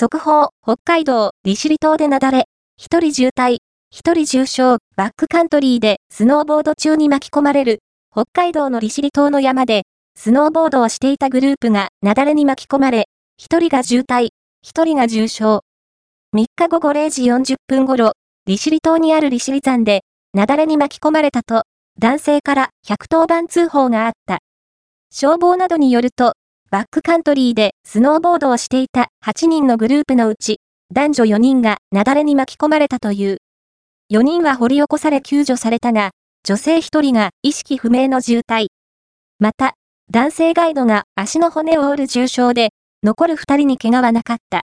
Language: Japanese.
速報、北海道、利尻島で雪崩、一人重体、一人重傷、バックカントリーでスノーボード中に巻き込まれる、北海道の利尻島の山で、スノーボードをしていたグループが雪崩に巻き込まれ、一人が重体、一人が重傷。3日午後0時40分頃、利尻島にある利尻山で、雪崩に巻き込まれたと、男性から110番通報があった。消防などによると、バックカントリーでスノーボードをしていた8人のグループのうち、男女4人が雪崩に巻き込まれたという。4人は掘り起こされ救助されたが、女性1人が意識不明の重体。また、男性ガイドが足の骨を折る重傷で、残る2人に怪我はなかった。